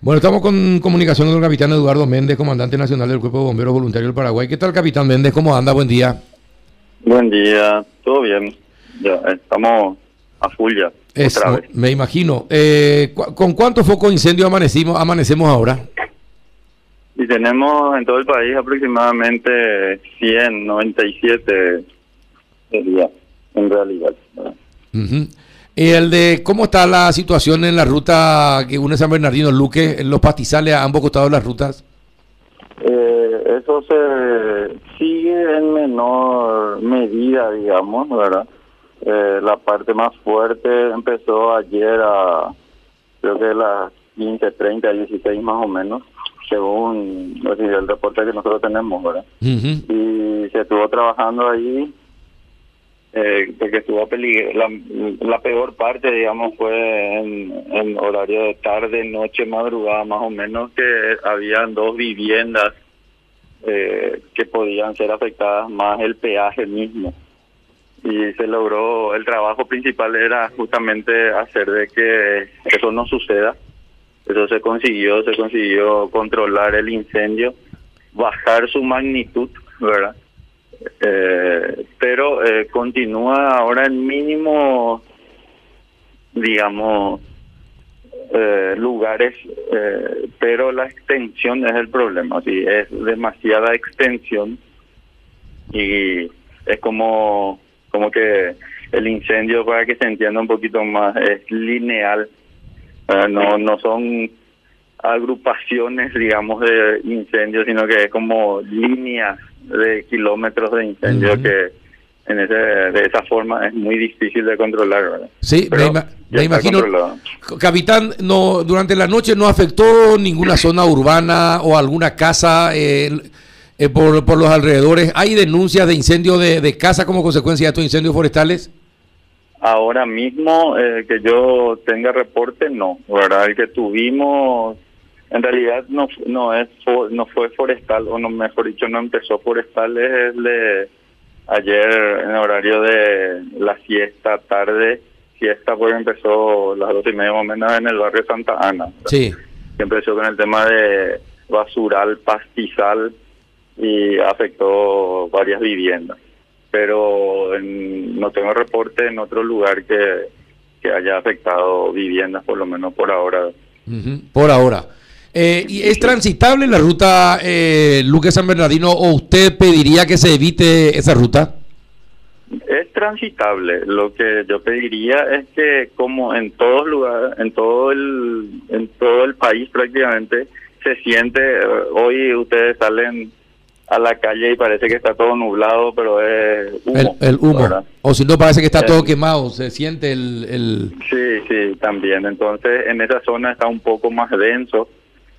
Bueno, estamos con comunicación con el capitán Eduardo Méndez, comandante nacional del Cuerpo de Bomberos Voluntarios del Paraguay. ¿Qué tal, capitán Méndez? ¿Cómo anda? Buen día. Buen día, todo bien. Ya estamos a full ya. Es- otra vez. me imagino. Eh, cu- ¿Con cuántos focos de incendio amanecimos, amanecemos ahora? Y tenemos en todo el país aproximadamente 100, 97 sería en realidad. Ujú. Y el de cómo está la situación en la ruta que une San Bernardino Luque, en los pastizales a ambos costados de las rutas. Eh, eso se sigue en menor medida, digamos, ¿verdad? Eh, la parte más fuerte empezó ayer a, creo que las 15, 30, 16 más o menos, según el reporte que nosotros tenemos, ¿verdad? Y se estuvo trabajando ahí eh, porque estuvo peligro la, la peor parte digamos fue en, horario de tarde noche madrugada más o menos que habían dos viviendas eh, que podían ser afectadas más el peaje mismo. Y se logró el trabajo principal era justamente hacer de que eso no suceda. Eso se consiguió se consiguió controlar el incendio bajar su magnitud verdad eh, pero eh, continúa ahora en mínimo digamos eh, lugares eh, pero la extensión es el problema sí es demasiada extensión y es como como que el incendio para que se entienda un poquito más es lineal ¿verdad? no no son agrupaciones digamos de incendios sino que es como líneas de kilómetros de incendio que en ese de esa forma es muy difícil de controlar ¿verdad? Sí, me, Pero ima- me imagino. Capitán, no, durante la noche no afectó ninguna zona urbana o alguna casa eh, eh, por, por los alrededores. ¿Hay denuncias de incendio de, de casa como consecuencia de estos incendios forestales? Ahora mismo eh, que yo tenga reporte, no, ¿verdad? El que tuvimos, en realidad no no es no fue forestal, o no mejor dicho, no empezó forestal, es el de ayer en horario de la siesta, tarde, siesta, porque empezó las dos y media más o menos en el barrio Santa Ana. Sí. que empezó con el tema de basural, pastizal y afectó varias viviendas. Pero en- no tengo reporte en otro lugar que, que haya afectado viviendas, por lo menos por ahora. Por ahora. Eh, ¿y ¿Es transitable la ruta eh, Luque San Bernardino o usted pediría que se evite esa ruta? Es transitable. Lo que yo pediría es que, como en todos lugares, en todo el, en todo el país prácticamente, se siente. eh, Hoy ustedes salen a la calle y parece que está todo nublado, pero es humo. el, el humo. ¿verdad? O si no, parece que está todo quemado. Se siente el... el- Sí, sí, también. Entonces, en esa zona está un poco más denso,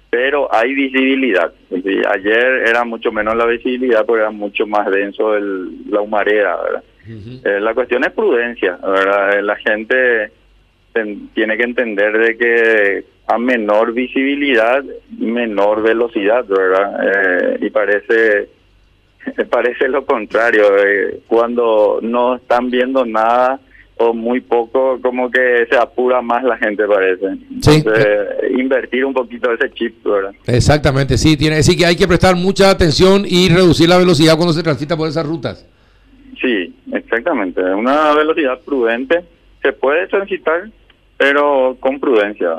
pero hay visibilidad. Ayer era mucho menos la visibilidad, porque era mucho más denso el, la humareda, ¿verdad? Eh, la cuestión es prudencia, ¿verdad? Eh, La gente ten- tiene que entender de que a menor visibilidad, menor velocidad, ¿verdad? Eh, y parece parece lo contrario. eh, cuando no están viendo nada o muy poco, como que se apura más la gente, parece. Sí. Invertir un poquito ese chip, ¿verdad? Exactamente, sí, tiene que decir que hay que prestar mucha atención y reducir la velocidad cuando se transita por esas rutas. Sí, exactamente. Una velocidad prudente. Se puede transitar, pero con prudencia.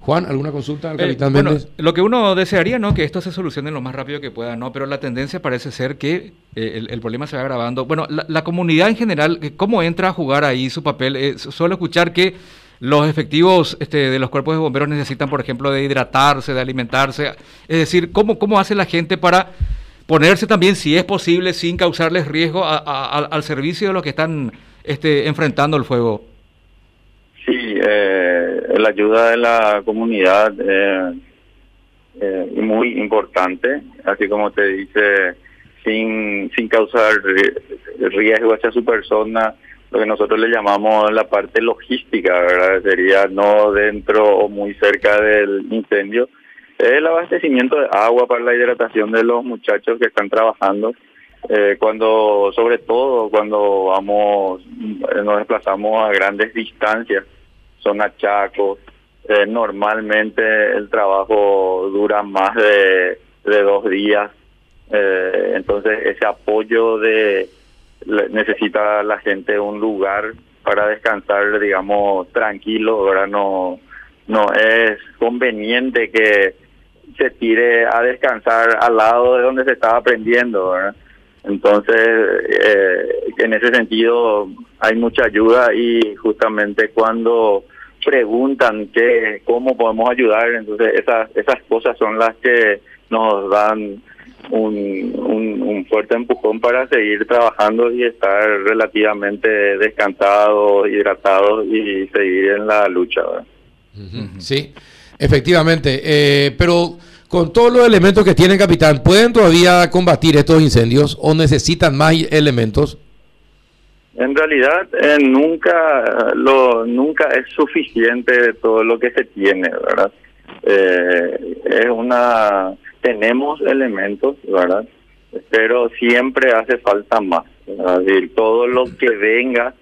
Juan, ¿alguna consulta al Eh, capitán bueno, Méndez? lo que uno desearía, ¿no? Que esto se solucione lo más rápido que pueda, ¿no? Pero la tendencia parece ser que eh, el, el problema se va agravando. Bueno, la, la comunidad en general, eh, ¿cómo entra a jugar ahí su papel? Eh, su- suelo escuchar que los efectivos este, de los cuerpos de bomberos necesitan, por ejemplo, de hidratarse, de alimentarse. Es decir, ¿cómo, cómo hace la gente para ponerse también, si es posible, sin causarles riesgo a- al servicio de los que están este, enfrentando el fuego? Sí, eh, la ayuda de la comunidad eh, eh, muy importante, así como te dice, sin, sin causar ri- riesgo hacia su persona, lo que nosotros le llamamos la parte logística, ¿verdad? Sería no dentro o muy cerca del incendio. El abastecimiento de agua para la hidratación de los muchachos que están trabajando. Eh, cuando, sobre todo cuando vamos, nos desplazamos a grandes distancias, zona Chaco, eh, normalmente el trabajo dura más de, de dos días, eh, entonces ese apoyo de necesita la gente un lugar para descansar, digamos, tranquilo, ahora no no es conveniente que se tire a descansar al lado de donde se estaba aprendiendo, Entonces, eh, en ese sentido hay mucha ayuda y justamente cuando preguntan que cómo podemos ayudar, entonces esas esas cosas son las que nos dan un, un, fuerte empujón para seguir trabajando y estar relativamente descansados, hidratados y seguir en la lucha. Sí, efectivamente. Eh, pero con todos los elementos que tiene capitán, ¿pueden todavía combatir estos incendios o necesitan más elementos? En realidad eh, nunca lo nunca es suficiente todo lo que se tiene, ¿verdad? Eh, es una tenemos elementos, ¿verdad? Pero siempre hace falta más. decir, todo lo que venga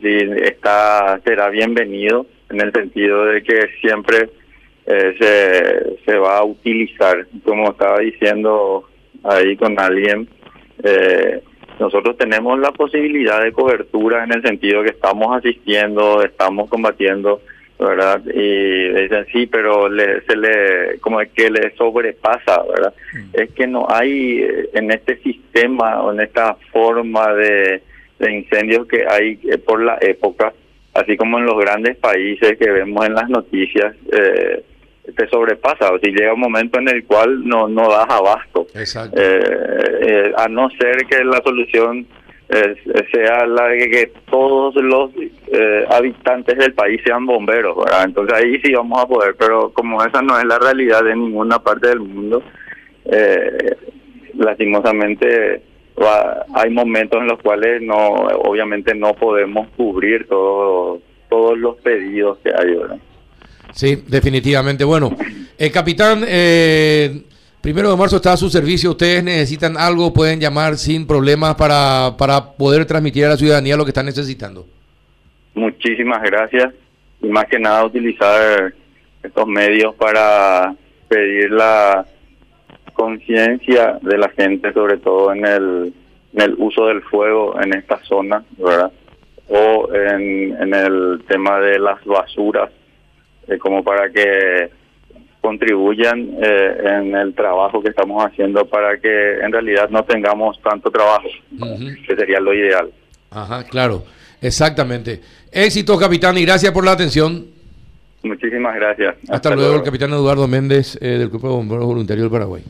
está será bienvenido en el sentido de que siempre eh, se, se va a utilizar, como estaba diciendo ahí con alguien, eh, nosotros tenemos la posibilidad de cobertura en el sentido que estamos asistiendo, estamos combatiendo, ¿verdad? Y dicen, sí, pero le, se le, como es que le sobrepasa, ¿verdad? Mm. Es que no hay eh, en este sistema o en esta forma de, de incendios que hay por la época, así como en los grandes países que vemos en las noticias, eh, te sobrepasa, o si llega un momento en el cual no, no das abasto. Exacto. Eh, eh, a no ser que la solución sea la de que todos los habitantes del país sean bomberos, ¿verdad? Entonces ahí sí vamos a poder, pero como esa no es la realidad de ninguna parte del mundo, lastimosamente hay momentos en los cuales no obviamente no podemos cubrir todos todos los pedidos que hay ¿verdad? Sí definitivamente. Bueno el capitán eh, primero de marzo está a su servicio. Ustedes necesitan algo pueden llamar sin problemas para para poder transmitir a la ciudadanía lo que están necesitando. Muchísimas gracias. Y más que nada utilizar estos medios para pedir la conciencia de la gente, sobre todo en el, en el uso del fuego en esta zona, ¿verdad? O en, en el tema de las basuras, eh, como para que contribuyan eh, en el trabajo que estamos haciendo para que en realidad no tengamos tanto trabajo, que sería lo ideal. Ajá, claro, exactamente. Éxito, capitán, y gracias por la atención. Muchísimas gracias. Hasta, luego, el capitán Eduardo Méndez eh, del Grupo de Bomberos Voluntarios del Paraguay.